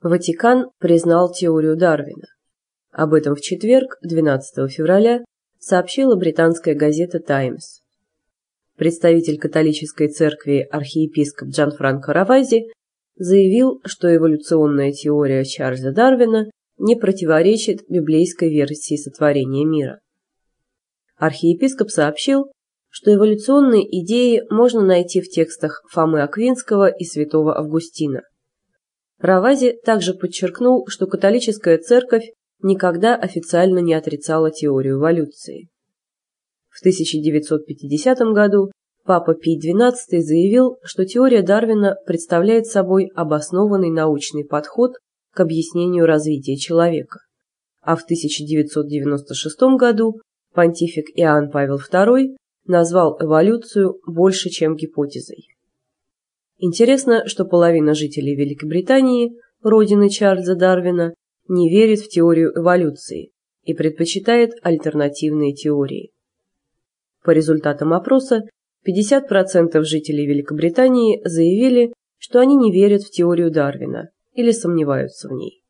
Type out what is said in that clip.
Ватикан признал теорию Дарвина. Об этом в четверг, 12 февраля, сообщила британская газета «Таймс». Представитель католической церкви архиепископ Джанфранко Равази заявил, что эволюционная теория Чарльза Дарвина не противоречит библейской версии сотворения мира. Архиепископ сообщил, что эволюционные идеи можно найти в текстах Фомы Аквинского и святого Августина. Равази также подчеркнул, что католическая церковь никогда официально не отрицала теорию эволюции. В 1950 году папа Пий XII заявил, что теория Дарвина представляет собой обоснованный научный подход к объяснению развития человека, а в 1996 году понтифик Иоанн Павел II назвал эволюцию больше, чем гипотезой. Интересно, что половина жителей Великобритании, родины Чарльза Дарвина, не верит в теорию эволюции и предпочитает альтернативные теории. По результатам опроса 50% жителей Великобритании заявили, что они не верят в теорию Дарвина или сомневаются в ней.